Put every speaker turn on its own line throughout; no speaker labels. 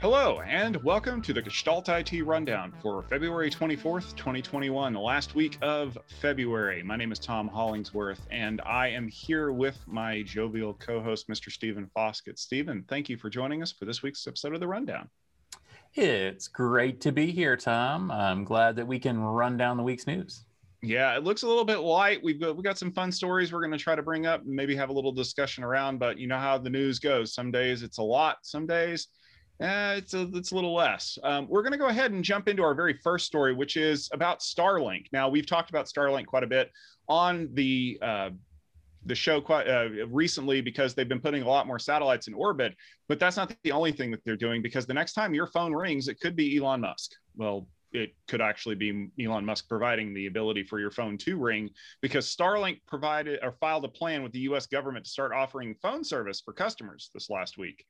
Hello, and welcome to the Gestalt IT Rundown for February 24th, 2021, the last week of February. My name is Tom Hollingsworth, and I am here with my jovial co host, Mr. Stephen Foskett. Stephen, thank you for joining us for this week's episode of The Rundown.
It's great to be here, Tom. I'm glad that we can run down the week's news.
Yeah, it looks a little bit light. We've got we got some fun stories we're going to try to bring up and maybe have a little discussion around. But you know how the news goes. Some days it's a lot. Some days eh, it's a it's a little less. Um, we're going to go ahead and jump into our very first story, which is about Starlink. Now we've talked about Starlink quite a bit on the uh, the show quite uh, recently because they've been putting a lot more satellites in orbit. But that's not the only thing that they're doing because the next time your phone rings, it could be Elon Musk. Well, it could actually be Elon Musk providing the ability for your phone to ring because Starlink provided or filed a plan with the US government to start offering phone service for customers this last week.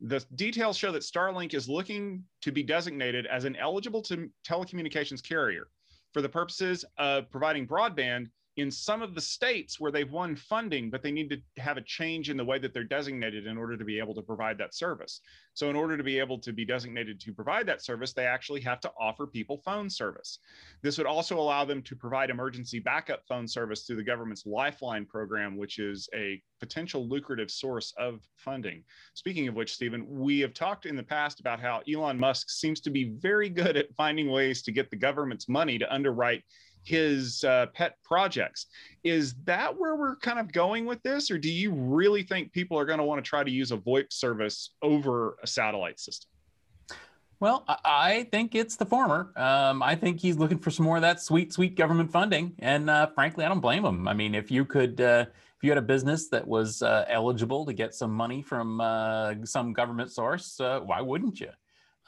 The details show that Starlink is looking to be designated as an eligible to telecommunications carrier for the purposes of providing broadband in some of the states where they've won funding, but they need to have a change in the way that they're designated in order to be able to provide that service. So, in order to be able to be designated to provide that service, they actually have to offer people phone service. This would also allow them to provide emergency backup phone service through the government's Lifeline program, which is a potential lucrative source of funding. Speaking of which, Stephen, we have talked in the past about how Elon Musk seems to be very good at finding ways to get the government's money to underwrite his uh, pet projects. Is that where we're kind of going with this, or do you really think people are going to want to try to use a VoIP service over a satellite system?
Well, I think it's the former. Um, I think he's looking for some more of that sweet, sweet government funding, and uh, frankly, I don't blame him. I mean, if you could, uh, if you had a business that was uh, eligible to get some money from uh, some government source, uh, why wouldn't you?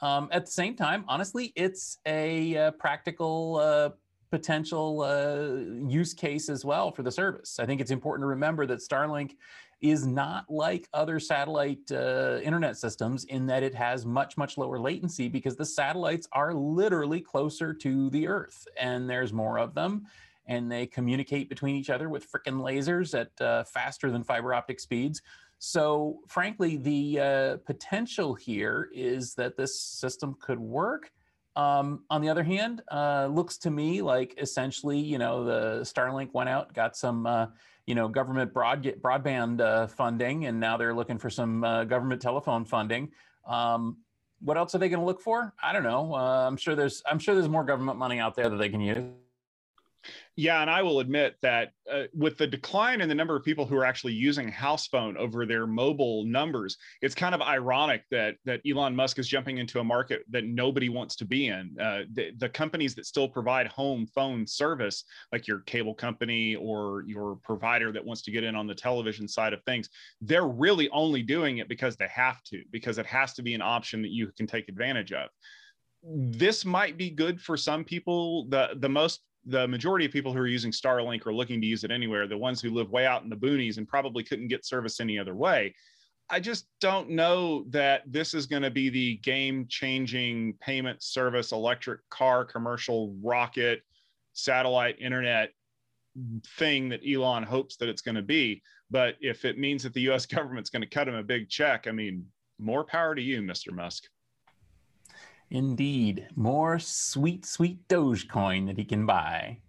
Um, at the same time, honestly, it's a uh, practical potential uh, use case as well for the service. I think it's important to remember that Starlink is not like other satellite uh, internet systems in that it has much, much lower latency because the satellites are literally closer to the Earth and there's more of them. And they communicate between each other with freaking lasers at uh, faster than fiber optic speeds. So, frankly, the uh, potential here is that this system could work um, on the other hand, uh, looks to me like essentially, you know, the Starlink went out, got some, uh, you know, government broad broadband uh, funding, and now they're looking for some uh, government telephone funding. Um, what else are they going to look for? I don't know. Uh, I'm sure there's I'm sure there's more government money out there that they can use.
Yeah, and I will admit that uh, with the decline in the number of people who are actually using house phone over their mobile numbers, it's kind of ironic that that Elon Musk is jumping into a market that nobody wants to be in. Uh, the, the companies that still provide home phone service, like your cable company or your provider that wants to get in on the television side of things, they're really only doing it because they have to, because it has to be an option that you can take advantage of this might be good for some people. The the most the majority of people who are using Starlink are looking to use it anywhere. The ones who live way out in the boonies and probably couldn't get service any other way. I just don't know that this is going to be the game changing payment service, electric car, commercial rocket, satellite internet thing that Elon hopes that it's going to be. But if it means that the US government's going to cut him a big check, I mean, more power to you, Mr. Musk.
Indeed, more sweet, sweet Dogecoin that he can buy.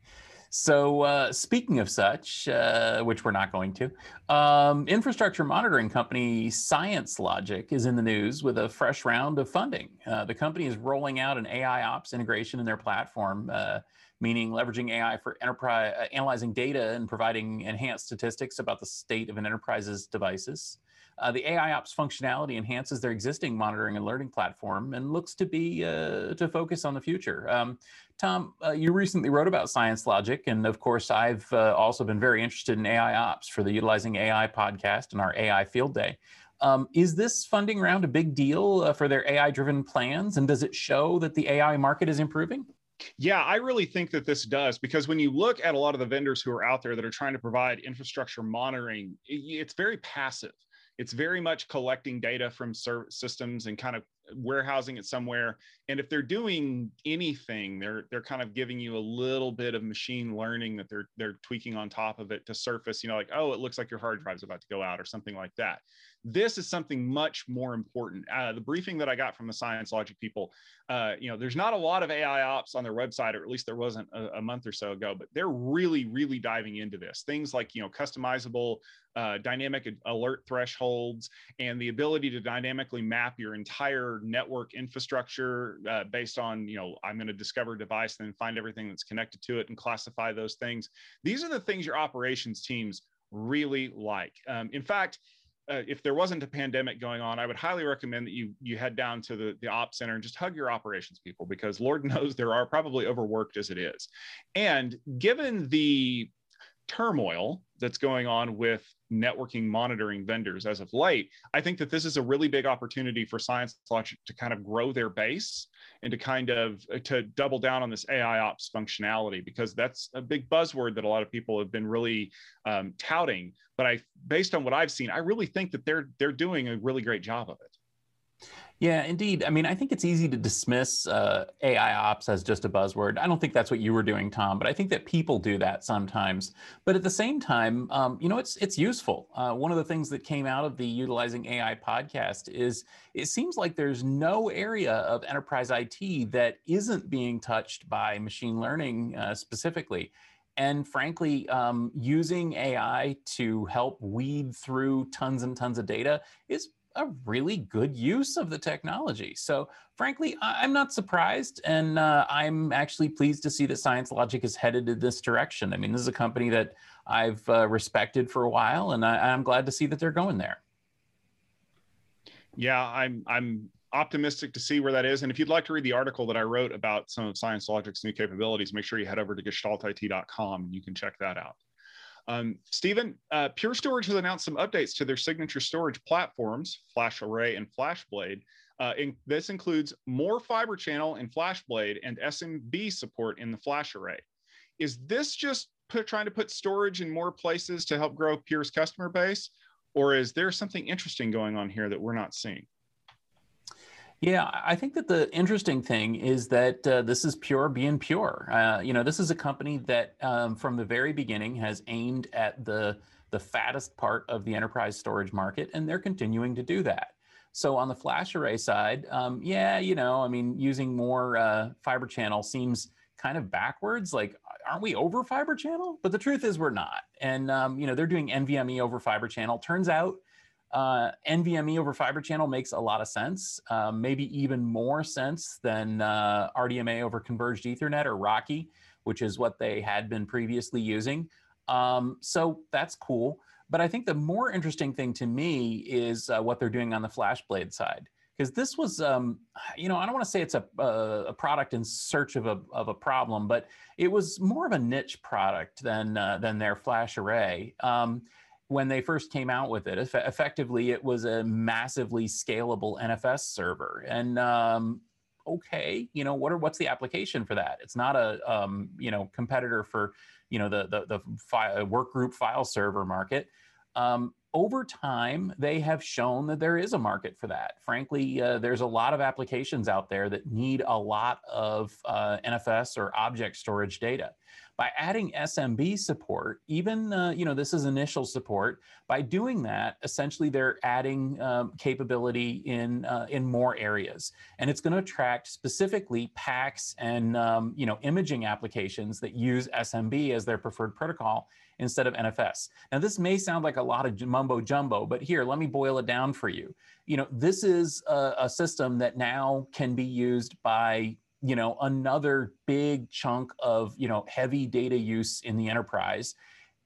So, uh, speaking of such, uh, which we're not going to, um, infrastructure monitoring company ScienceLogic is in the news with a fresh round of funding. Uh, the company is rolling out an AI ops integration in their platform, uh, meaning leveraging AI for enterprise uh, analyzing data and providing enhanced statistics about the state of an enterprise's devices. Uh, the AI Ops functionality enhances their existing monitoring and learning platform and looks to be uh, to focus on the future. Um, Tom, uh, you recently wrote about ScienceLogic, and of course, I've uh, also been very interested in AI Ops for the Utilizing AI podcast and our AI Field Day. Um, is this funding round a big deal uh, for their AI-driven plans, and does it show that the AI market is improving?
Yeah, I really think that this does because when you look at a lot of the vendors who are out there that are trying to provide infrastructure monitoring, it's very passive it's very much collecting data from systems and kind of warehousing it somewhere. And if they're doing anything they're they're kind of giving you a little bit of machine learning that they're they're tweaking on top of it to surface you know like oh it looks like your hard drive's about to go out or something like that this is something much more important uh, the briefing that i got from the science logic people uh, you know there's not a lot of ai ops on their website or at least there wasn't a, a month or so ago but they're really really diving into this things like you know customizable uh, dynamic alert thresholds and the ability to dynamically map your entire network infrastructure uh, based on, you know, I'm going to discover a device and then find everything that's connected to it and classify those things. These are the things your operations teams really like. Um, in fact, uh, if there wasn't a pandemic going on, I would highly recommend that you you head down to the the op center and just hug your operations people because Lord knows there are probably overworked as it is. And given the turmoil that's going on with networking monitoring vendors as of late, I think that this is a really big opportunity for Science Logic to kind of grow their base and to kind of uh, to double down on this AI ops functionality because that's a big buzzword that a lot of people have been really um, touting. But I, based on what I've seen, I really think that they're they're doing a really great job of it.
Yeah, indeed. I mean, I think it's easy to dismiss uh, AI ops as just a buzzword. I don't think that's what you were doing, Tom, but I think that people do that sometimes. But at the same time, um, you know, it's it's useful. Uh, one of the things that came out of the utilizing AI podcast is it seems like there's no area of enterprise IT that isn't being touched by machine learning uh, specifically. And frankly, um, using AI to help weed through tons and tons of data is a really good use of the technology. So, frankly, I'm not surprised, and uh, I'm actually pleased to see that ScienceLogic is headed in this direction. I mean, this is a company that I've uh, respected for a while, and I, am glad to see that they're going there.
Yeah, I'm I'm optimistic to see where that is. And if you'd like to read the article that I wrote about some of ScienceLogic's new capabilities, make sure you head over to gestaltit.com and you can check that out. Um, Stephen, uh, Pure Storage has announced some updates to their signature storage platforms, FlashArray and FlashBlade. Uh, in, this includes more fiber channel in FlashBlade and SMB support in the FlashArray. Is this just put, trying to put storage in more places to help grow Pure's customer base? Or is there something interesting going on here that we're not seeing?
Yeah, I think that the interesting thing is that uh, this is Pure being Pure. Uh, you know, this is a company that um, from the very beginning has aimed at the the fattest part of the enterprise storage market, and they're continuing to do that. So on the flash array side, um, yeah, you know, I mean, using more uh, fiber channel seems kind of backwards. Like, aren't we over fiber channel? But the truth is, we're not. And um, you know, they're doing NVMe over fiber channel. Turns out uh, NVMe over Fiber Channel makes a lot of sense, uh, maybe even more sense than uh, RDMA over Converged Ethernet or RoCE, which is what they had been previously using. Um, so that's cool. But I think the more interesting thing to me is uh, what they're doing on the FlashBlade side. Because this was, um, you know, I don't want to say it's a, a, product in search of a, of a problem, but it was more of a niche product than, uh, than their flash array. Um, when they first came out with it. effectively, it was a massively scalable NFS server. And um, okay, you know, what are what's the application for that? It's not a um, you know competitor for you know the the the file, work group file server market. Um, over time, they have shown that there is a market for that. Frankly, uh, there's a lot of applications out there that need a lot of uh, NFS or object storage data by adding SMB support, even, uh, you know, this is initial support, by doing that, essentially they're adding um, capability in, uh, in more areas. And it's going to attract specifically PACS and, um, you know, imaging applications that use SMB as their preferred protocol instead of NFS. Now, this may sound like a lot of mumbo jumbo, but here, let me boil it down for you. You know, this is a, a system that now can be used by you know another big chunk of you know heavy data use in the enterprise.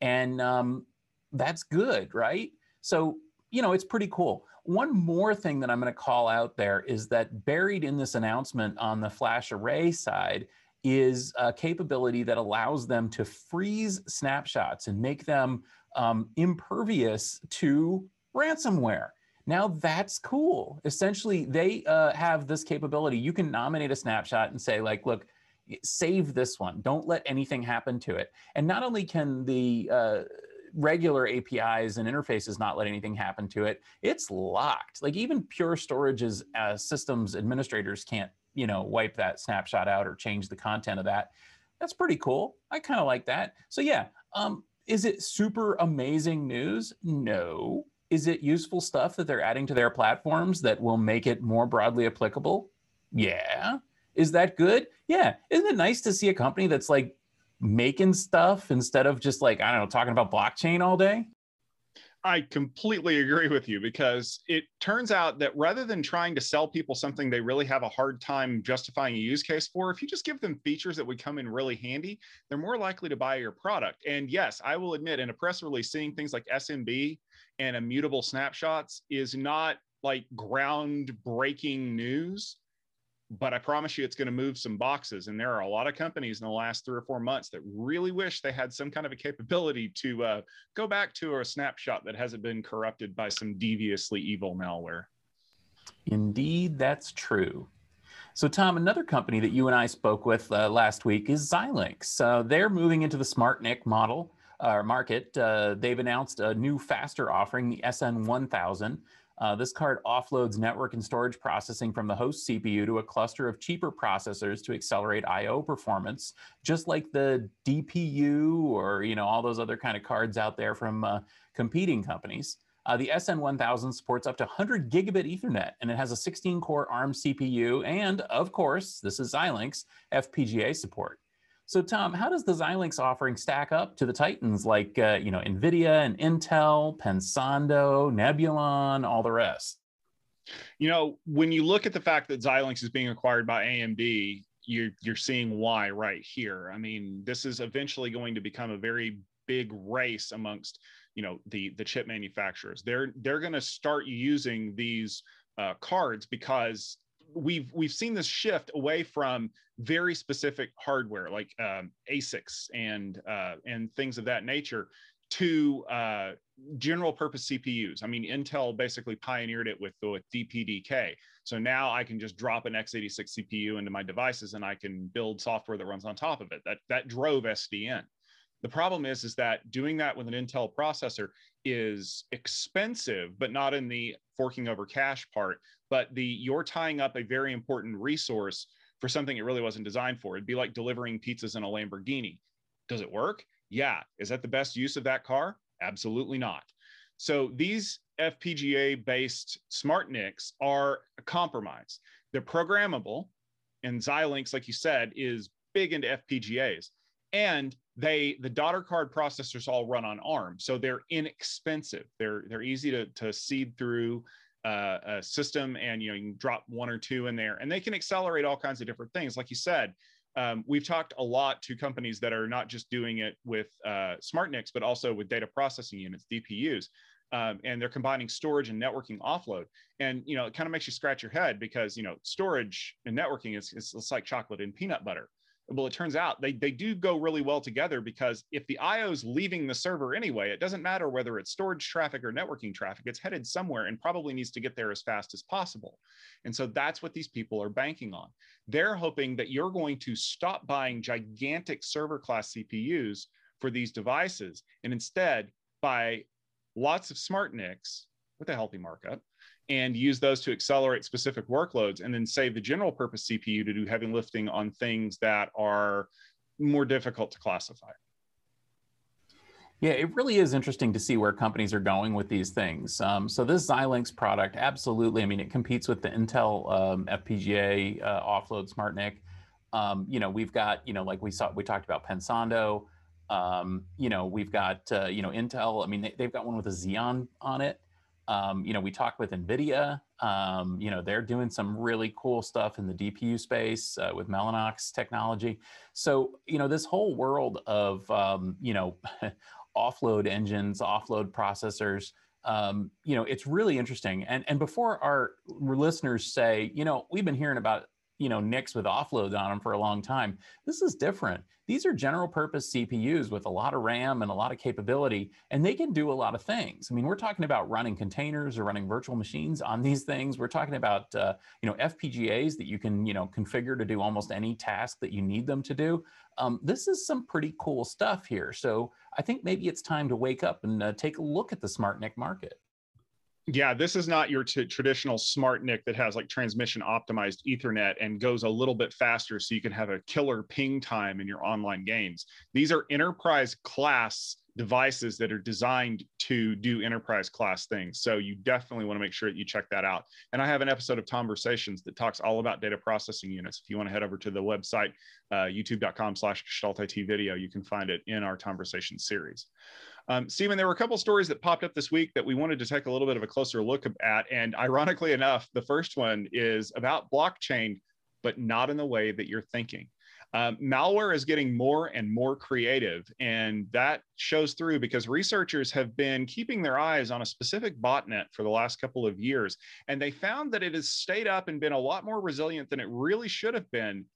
And um, that's good right? So you know it's pretty cool. One more thing that i'm going to call out there is that buried in this announcement on the flash array side is a capability that allows them to freeze snapshots and make them um, impervious to ransomware now that's cool. Essentially, they uh, have this capability. You can nominate a snapshot and say, like, look, save this one. Don't let anything happen to it. And not only can the uh, regular APIs and interfaces not let anything happen to it, it's locked. Like even Pure Storage's uh, systems administrators can't you know, wipe that snapshot out or change the content of that. That's pretty cool. I kind of like that. So yeah, um, is it super amazing news? No. Is it useful stuff that they're adding to their platforms that will make it more broadly applicable? Yeah. Is that good? Yeah. Isn't it nice to see a company that's like making stuff instead of just like, I don't know, talking about blockchain all day?
I completely agree with you because it turns out that rather than trying to sell people something they really have a hard time justifying a use case for, if you just give them features that would come in really handy, they're more likely to buy your product. And yes, I will admit in a press release, seeing things like SMB and immutable snapshots is not like groundbreaking news but I promise you it's going to move some boxes. And there are a lot of companies in the last three or four months that really wish they had some kind of a capability to uh, go back to a snapshot that hasn't been corrupted by some deviously evil malware.
Indeed, that's true. So, Tom, another company that you and I spoke with uh, last week is Xilinx. Uh, they're moving into the SmartNIC model uh, market. Uh, they've announced a new faster offering, the SN1000. Uh, this card offloads network and storage processing from the host CPU to a cluster of cheaper processors to accelerate I/O performance, just like the DPU or you know all those other kind of cards out there from uh, competing companies. Uh, the SN1000 supports up to 100 gigabit Ethernet, and it has a 16-core ARM CPU, and of course, this is Xilinx FPGA support. So, Tom, how does the Xilinx offering stack up to the Titans like uh, you know NVIDIA and Intel, Pensando, Nebulon, all the rest?
You know, when you look at the fact that Xilinx is being acquired by AMD, you're you're seeing why right here. I mean, this is eventually going to become a very big race amongst you know the the chip manufacturers. They're they're going to start using these uh, cards because we've we've seen this shift away from very specific hardware like um, ASICs and uh, and things of that nature to uh, general purpose CPUs. I mean, Intel basically pioneered it with with DPDK. So now I can just drop an x86 CPU into my devices and I can build software that runs on top of it. That that drove SDN. The problem is, is that doing that with an Intel processor is expensive, but not in the forking over cash part, but the you're tying up a very important resource for something it really wasn't designed for. It'd be like delivering pizzas in a Lamborghini. Does it work? Yeah. Is that the best use of that car? Absolutely not. So these FPGA based smart NICs are a compromise. They're programmable, and Xilinx, like you said, is big into FPGAs. And they the daughter card processors all run on ARM, so they're inexpensive. They're they're easy to to seed through a system, and you know you can drop one or two in there, and they can accelerate all kinds of different things. Like you said, um, we've talked a lot to companies that are not just doing it with uh, smart NICs, but also with data processing units, DPUs. Um, and they're combining storage and networking offload. And you know, it kind of makes you scratch your head because you know, storage and networking is it's like chocolate and peanut butter well it turns out they, they do go really well together because if the io is leaving the server anyway it doesn't matter whether it's storage traffic or networking traffic it's headed somewhere and probably needs to get there as fast as possible. And so that's what these people are banking on. They're hoping that you're going to stop buying gigantic server class cpus for these devices and instead buy lots of smart nics with a healthy markup and use those to accelerate specific workloads and then save the general purpose CPU to do heavy lifting on things that are more difficult to classify.
Yeah, it really is interesting to see where companies are going with these things. Um, so this Xilinx product, absolutely. I mean, it competes with the Intel um, FPGA uh, offload SmartNIC. Um, you know, we've got, you know, like we saw, we talked about Pensando. Um, you know, we've got, uh, you know, Intel. I mean, they, have got one with a Xeon on it. Um, you know, we talked with NVIDIA. Um, you know, they're doing some really cool stuff in the DPU space uh, with Mellanox technology. So, you know, this whole world of, um, you know, offload engines, offload processors, um, you know, it's really interesting. And, and before our listeners say, you know, we've been hearing about you know NICs with offloads on them for a long time. This is different. These are general purpose CPUs with a lot of RAM and a lot of capability, and they can do a lot of things. I mean, we're talking about running containers or running virtual machines on these things. We're talking about uh, you know FPGAs that you can you know configure to do almost any task that you need them to do. Um, this is some pretty cool stuff here. So I think maybe it's time to wake up and uh, take a look at the smart NIC market.
Yeah, this is not your t- traditional smart NIC that has like transmission optimized Ethernet and goes a little bit faster so you can have a killer ping time in your online games. These are enterprise class devices that are designed to do enterprise class things. So you definitely want to make sure that you check that out. And I have an episode of Conversations that talks all about data processing units. If you want to head over to the website, uh, youtube.com slash Gestalt IT video, you can find it in our Conversation series. Um, Stephen, there were a couple stories that popped up this week that we wanted to take a little bit of a closer look at. And ironically enough, the first one is about blockchain, but not in the way that you're thinking. Um, malware is getting more and more creative, and that shows through because researchers have been keeping their eyes on a specific botnet for the last couple of years, and they found that it has stayed up and been a lot more resilient than it really should have been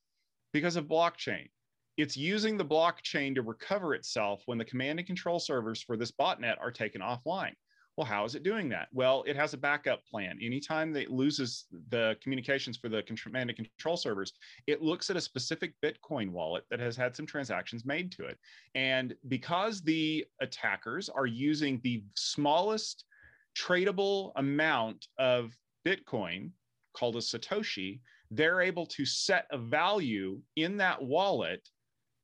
because of blockchain. It's using the blockchain to recover itself when the command and control servers for this botnet are taken offline. Well, how is it doing that? Well, it has a backup plan. Anytime it loses the communications for the command and control servers, it looks at a specific Bitcoin wallet that has had some transactions made to it. And because the attackers are using the smallest tradable amount of Bitcoin called a Satoshi, they're able to set a value in that wallet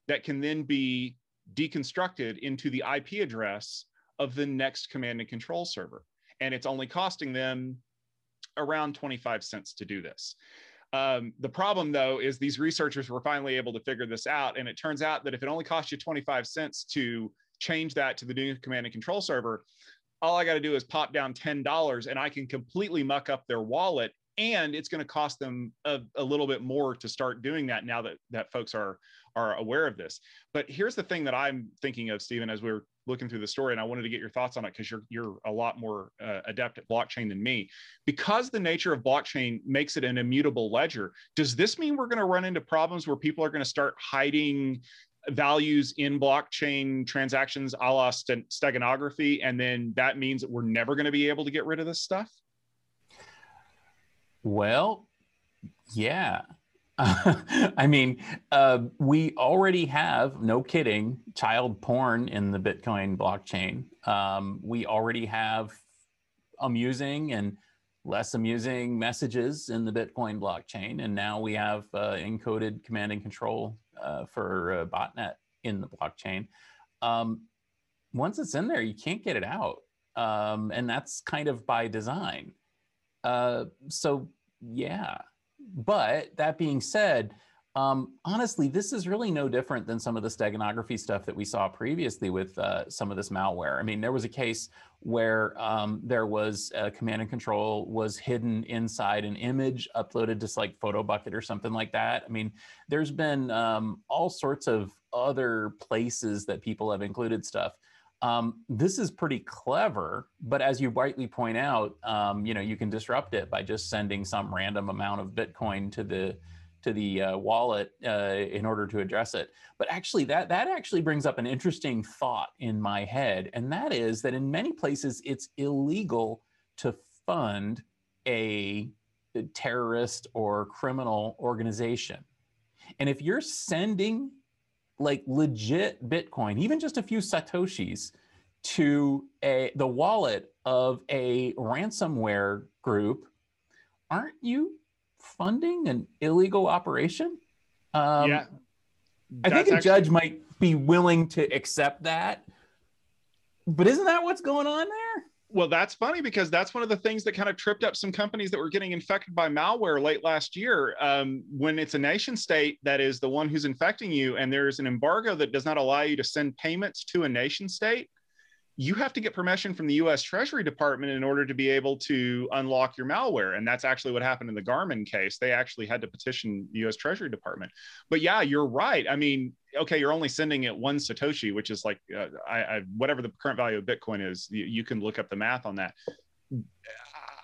that can then be deconstructed into the IP address of the next command and control server. And it's only costing them around 25 cents to do this. Um, the problem, though, is these researchers were finally able to figure this out. And it turns out that if it only costs you 25 cents to change that to the new command and control server, all I got to do is pop down $10 and I can completely muck up their wallet. And it's going to cost them a, a little bit more to start doing that now that, that folks are, are aware of this. But here's the thing that I'm thinking of, Stephen, as we are looking through the story, and I wanted to get your thoughts on it because you're you're a lot more uh, adept at blockchain than me. Because the nature of blockchain makes it an immutable ledger, does this mean we're going to run into problems where people are going to start hiding values in blockchain transactions a la steganography, and then that means that we're never going to be able to get rid of this stuff?
Well, yeah. I mean, uh, we already have, no kidding, child porn in the Bitcoin blockchain. Um, we already have amusing and less amusing messages in the Bitcoin blockchain. And now we have uh, encoded command and control uh, for uh, botnet in the blockchain. Um, once it's in there, you can't get it out. Um, and that's kind of by design. Uh, so, yeah. But that being said, um, honestly, this is really no different than some of the steganography stuff that we saw previously with uh, some of this malware. I mean, there was a case where um, there was a command and control was hidden inside an image uploaded to like PhotoBucket or something like that. I mean, there's been um, all sorts of other places that people have included stuff. Um, this is pretty clever, but as you rightly point out, um, you know, you can disrupt it by just sending some random amount of Bitcoin to the to the uh, wallet uh, in order to address it. But actually, that that actually brings up an interesting thought in my head, and that is that in many places it's illegal to fund a, terrorist or criminal organization. And if you're sending like legit Bitcoin, even just a few Satoshis, to a the wallet of a ransomware group, aren't you funding an illegal operation? Um, yeah, I think a actually... judge might be willing to accept that, but isn't that what's going on there?
Well, that's funny because that's one of the things that kind of tripped up some companies that were getting infected by malware late last year. Um, when it's a nation state that is the one who's infecting you, and there's an embargo that does not allow you to send payments to a nation state, you have to get permission from the US Treasury Department in order to be able to unlock your malware. And that's actually what happened in the Garmin case. They actually had to petition the US Treasury Department. But yeah, you're right. I mean, okay, you're only sending it one Satoshi, which is like uh, I, I, whatever the current value of Bitcoin is, you, you can look up the math on that.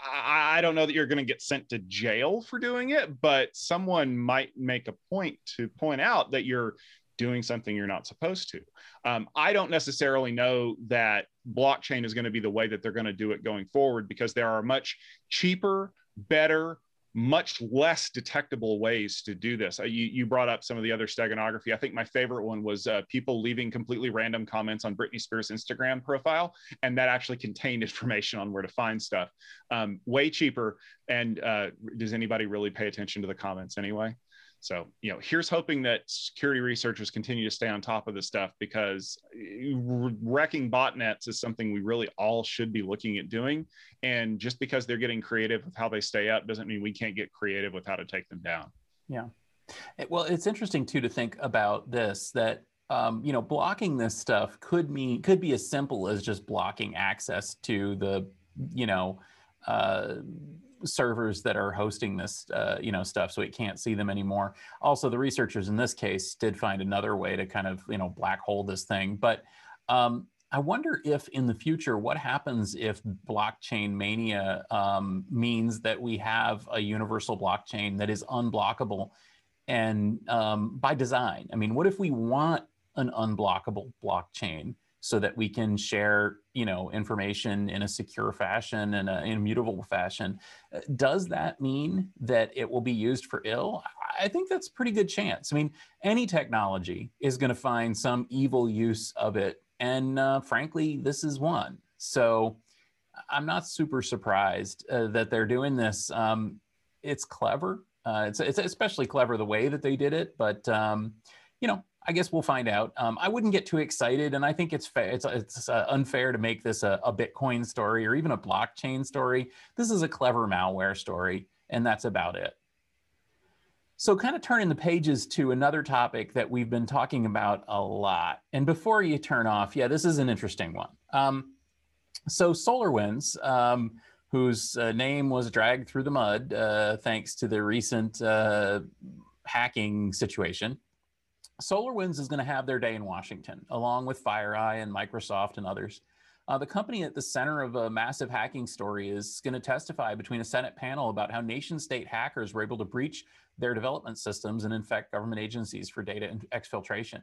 I, I don't know that you're going to get sent to jail for doing it, but someone might make a point to point out that you're doing something you're not supposed to. Um, I don't necessarily know that blockchain is going to be the way that they're going to do it going forward because there are much cheaper, better, much less detectable ways to do this. Uh, you, you brought up some of the other steganography. I think my favorite one was uh, people leaving completely random comments on Britney Spears' Instagram profile, and that actually contained information on where to find stuff. Um, way cheaper. And uh, does anybody really pay attention to the comments anyway? So, you know, here's hoping that security researchers continue to stay on top of this stuff because uh, wrecking botnets is something we really all should be looking at doing. And just because they're getting creative with how they stay up doesn't mean we can't get creative with how to take them down.
Yeah. Well, it's interesting too to think about this that um, you know blocking this stuff could mean could be as simple as just blocking access to the you know uh, servers that are hosting this uh, you know stuff so it can't see them anymore. Also the researchers in this case did find another way to kind of you know black hole this thing. But um, i wonder if in the future what happens if blockchain mania um, means that we have a universal blockchain that is unblockable and um, by design? I mean what if we want an unblockable blockchain so that we can share you know information in a secure fashion and an immutable fashion. Uh, does that mean that it will be used for ill? I think that's pretty good chance. I mean any technology is going to find some evil use of it and uh, frankly this is one. So i'm not super surprised uh, that they're doing this. Um, it's clever. Uh, it's, it's especially clever the way that they did it but um, you know I guess we'll find out. Um, I wouldn't get too excited, and I think it's. It's it's uh, unfair to make this a, a, Bitcoin story or even a blockchain story. This is a clever malware story, and that's about it. So, kind of turning the pages to another topic that we've been talking about a lot. And before you turn off, yeah, this is an interesting one. Um, so, SolarWinds, um, whose uh, name was dragged through the mud uh, thanks to the recent uh, hacking situation SolarWinds is going to have their day in Washington, along with FireEye and Microsoft and others. Uh, the company at the center of a massive hacking story is going to testify between a Senate panel about how nation state hackers were able to breach their development systems and infect government agencies for data exfiltration.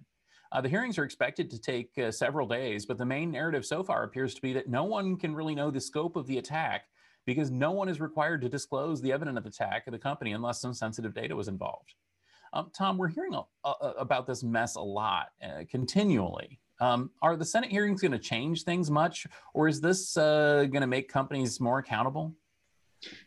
Uh, the hearings are expected to take uh, several days, but the main narrative so far appears to be that no one can really know the scope of the attack because no one is required to disclose the evidence of the attack of the company unless some sensitive data was involved. Um, Tom, we're hearing a, a, about this mess a lot, uh, continually. Um, are the Senate hearings going to change things much, or is this uh, going to make companies more accountable?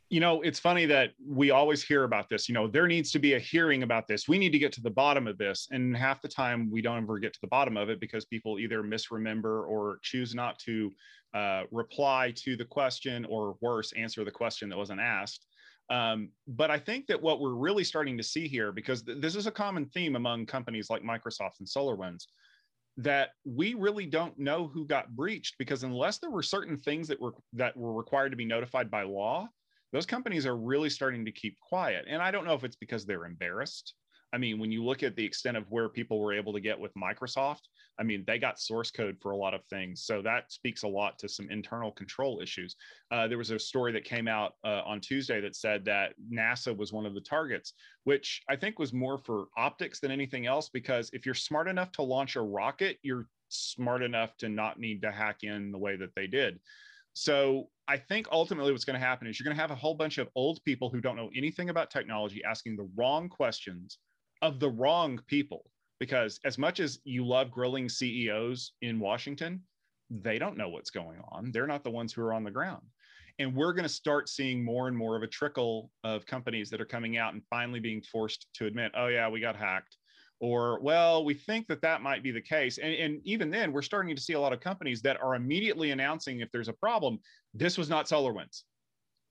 You know, it's funny that we always hear about this. You know, there needs to be a hearing about this. We need to get to the bottom of this. And half the time, we don't ever get to the bottom of it because people either misremember or choose not to uh, reply to the question, or worse, answer the question that wasn't asked. Um, but I think that what we're really starting to see here, because th- this is a common theme among companies like Microsoft and SolarWinds, that we really don't know who got breached because unless there were certain things that were that were required to be notified by law, those companies are really starting to keep quiet. And I don't know if it's because they're embarrassed I mean, when you look at the extent of where people were able to get with Microsoft, I mean, they got source code for a lot of things. So that speaks a lot to some internal control issues. Uh, there was a story that came out uh, on Tuesday that said that NASA was one of the targets, which I think was more for optics than anything else, because if you're smart enough to launch a rocket, you're smart enough to not need to hack in the way that they did. So I think ultimately what's going to happen is you're going to have a whole bunch of old people who don't know anything about technology asking the wrong questions of the wrong people because as much as you love grilling CEOs in Washington, they don't know what's going on. They're not the ones who are on the ground. And we're going to start seeing more and more of a trickle of companies that are coming out and finally being forced to admit, oh, yeah, we got hacked. Or, well, we think that that might be the case. And, and even then, we're starting to see a lot of companies that are immediately announcing if there's a problem, this was not SolarWinds.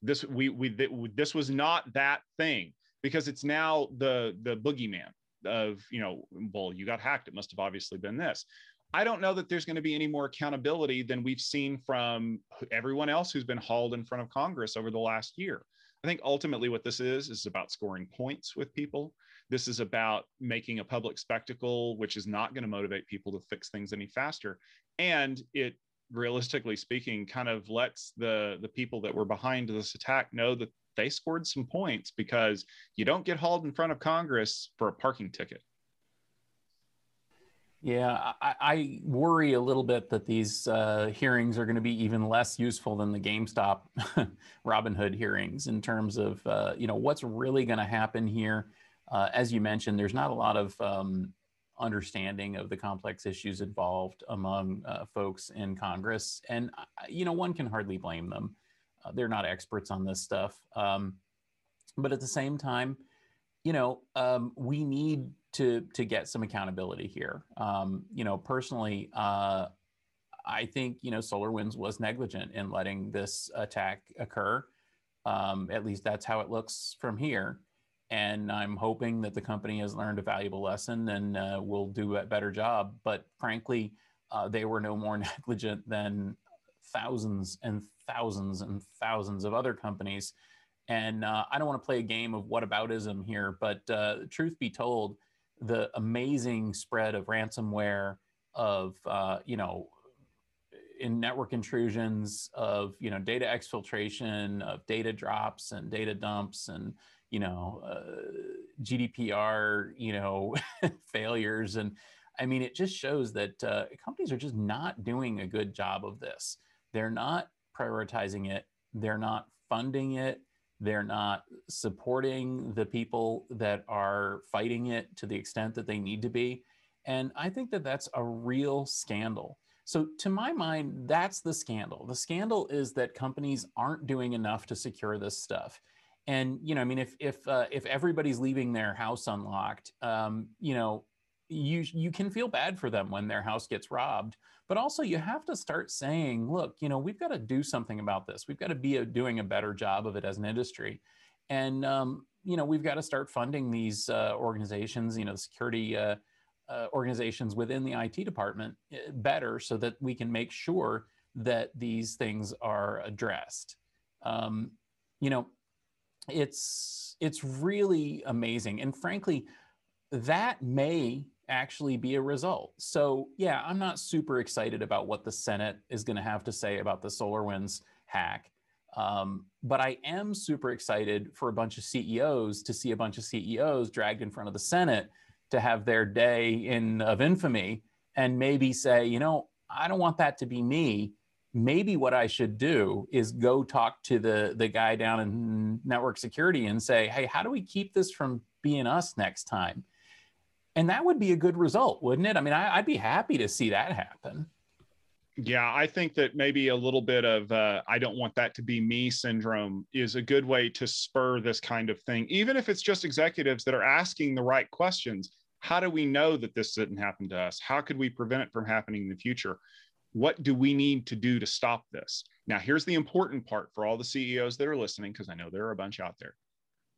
This we we this was not that thing because it's now the the boogeyman of you know well you got hacked. It must have obviously been this. I don't know that there's going to be any more accountability than we've seen from everyone else who's been hauled in front of congress over the last year. I think ultimately what this is is about scoring points with people. This is about making a public spectacle which is not going to motivate people to fix things any faster. And it realistically speaking kind of lets the the people that were behind this attack know that they scored some points because you don't get hauled in front of Congress for a parking ticket.
Yeah, I, I, worry a little bit that these uh, hearings are going to be even less useful than the GameStop Robinhood hearings in terms of uh, you know what's really going to happen here. Uh, as you mentioned, there's not a lot of um, understanding of the complex issues involved among uh, folks in Congress, and you know one can hardly blame them. Uh, they're not experts on this stuff, um, but at the same time, you know um, we need to to get some accountability here. Um, you know, personally, uh, I think you know SolarWinds was negligent in letting this attack occur. Um, at least that's how it looks from here. And I'm hoping that the company has learned a valuable lesson and uh, will do a better job. But frankly, uh, they were no more negligent than thousands and thousands and thousands of other companies. And uh, I don't want to play a game of whataboutism here, but uh, truth be told, the amazing spread of ransomware, of uh, you know, in network intrusions, of you know, data exfiltration, of data drops and data dumps, and you know, uh, GDPR, you know, failures, and I mean, it just shows that uh, companies are just not doing a good job of this. They're not prioritizing it. They're not funding it. They're not supporting the people that are fighting it to the extent that they need to be. And I think that that's a real scandal. So, to my mind, that's the scandal. The scandal is that companies aren't doing enough to secure this stuff. And you know, I mean, if if uh, if everybody's leaving their house unlocked, um, you know, you you can feel bad for them when their house gets robbed. But also you have to start saying look you know we've got to do something about this. We've got to be a, doing a better job of it as an industry. And um, you know we've got to start funding these uh, organizations you know security uh, uh, organizations within the IT department eh, better so that we can make sure that these things are addressed. Um, you know it's it's really amazing and frankly that may actually be a result. So, yeah, I'm not super excited about what the Senate is going to have to say about the SolarWinds hack. Um, but I am super excited for a bunch of CEOs to see a bunch of CEOs dragged in front of the Senate to have their day in of infamy and maybe say, you know, I don't want that to be me. Maybe what I should do is go talk to the the guy down in network security and say, hey, how do we keep this from being us next time? And that would be a good result, wouldn't it? I mean, I, would be happy to see that happen.
Yeah, I think that maybe a little bit of uh, I don't want that to be me syndrome is a good way to spur this kind of thing, even if it's just executives that are asking the right questions. How do we know that this didn't happen to us? How could we prevent it from happening in the future? What do we need to do to stop this? Now, here's the important part for all the CEOs that are listening, because I know there are a bunch out there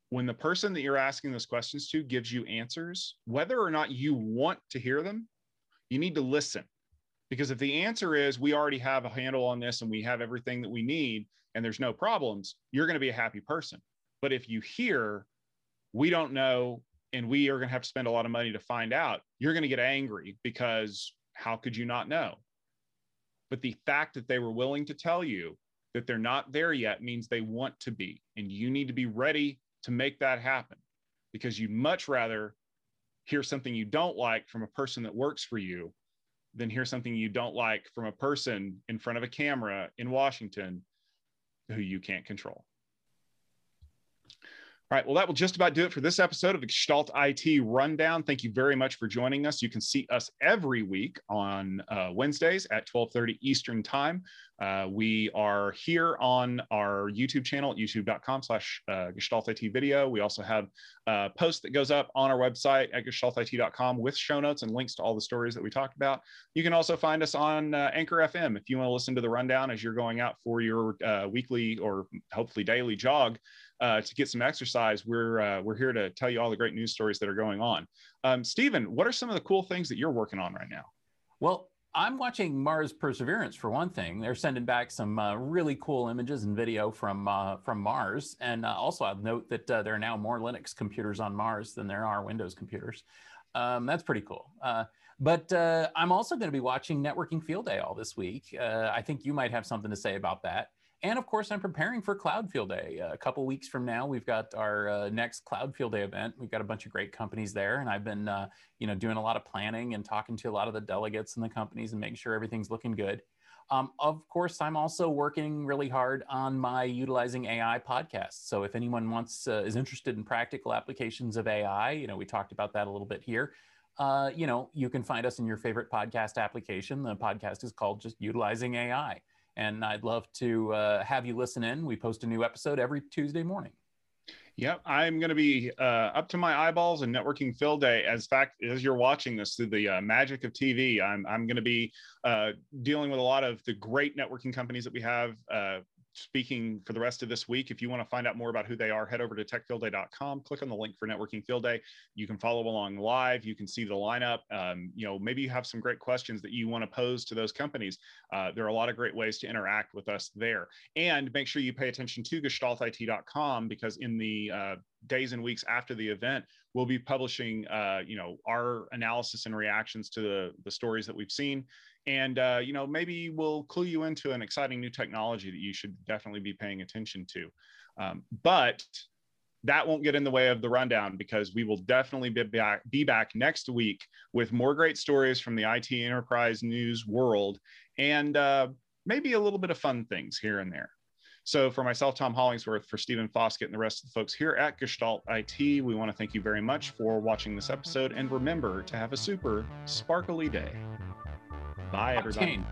when the person that you're asking those questions to gives you answers, whether or not you want to hear them, you need to listen. Because if the answer is we already have a handle on this and we have everything that we need and there's no problems, you're going to be a happy person. But if you hear we don't know and we are going to have to spend a lot of money to find out, you're going to get angry because how could you not know? But the fact that they were willing to tell you that they're not there yet means they want to be. And you need to be ready to make that happen because you'd much rather hear something you don't like from a person that works for you than hear something you don't like from a person in front of a camera in Washington who you can't control. All right. Well, that will just about do it for this episode of the Gestalt IT Rundown. Thank you very much for joining us. You can see us every week on uh, Wednesdays at 12:30 Eastern Time. Uh, we are here on our YouTube channel at youtube.com/slash uh, Gestalt IT Video. We also have a post that goes up on our website at gestaltit.com with show notes and links to all the stories that we talked about. You can also find us on uh, Anchor FM if you want to listen to the rundown as you're going out for your uh, weekly or hopefully daily jog uh, to get some exercise, we're uh, we're here to tell you all the great news stories that are going on. Um, Stephen, what are some of the cool things that you're working on right now?
Well, I'm watching Mars Perseverance for one thing. They're sending back some uh, really cool images and video from uh, from Mars, and uh, also I'll note that uh, there are now more Linux computers on Mars than there are Windows computers. Um, that's pretty cool. Uh, but uh, I'm also going to be watching Networking Field Day all this week. I think you might have something to say about that. And of course, I'm preparing for Cloud Field Day. Uh, a couple weeks from now, we've got our uh, next Cloud Field Day event. We've got a bunch of great companies there, and I've been, uh, you know, doing a lot of planning and talking to a lot of the delegates and the companies and making sure everything's looking good. Um, of course, I'm also working really hard on my utilizing AI podcast. So if anyone wants uh, is interested in practical applications of AI, you know, we talked about that a little bit here. Uh, you know, you can find us in your favorite podcast application. The podcast is called just Utilizing AI, and I'd love to uh, have you listen in. We post a new episode every Tuesday morning.
Yep, I'm going to be uh, up to my eyeballs in networking Field Day. As fact, as you're watching this through the uh, magic of TV, I'm I'm going to be uh, dealing with a lot of the great networking companies that we have uh, speaking for the rest of this week. If you want to find out more about who they are, head over to techfieldday.com, click on the link for Networking Field Day. You can follow along live. You can see the lineup. Um, you know, maybe you have some great questions that you want to pose to those companies. Uh, there are a lot of great ways to interact with us there. And make sure you pay attention to gestaltit.com because in the uh, days and weeks after the event, we'll be publishing, uh, you know, our analysis and reactions to the, the stories that we've seen and uh, you know maybe we'll clue you into an exciting new technology that you should definitely be paying attention to um, but that won't get in the way of the rundown because we will definitely be back, be back next week with more great stories from the IT enterprise news world and uh, maybe a little bit of fun things here and there. So, for myself, Tom Hollingsworth, for Stephen Foskett, and the rest of the folks here at Gestalt IT, we want to thank you very much for watching this episode. And remember to have a super sparkly day. Bye, everybody.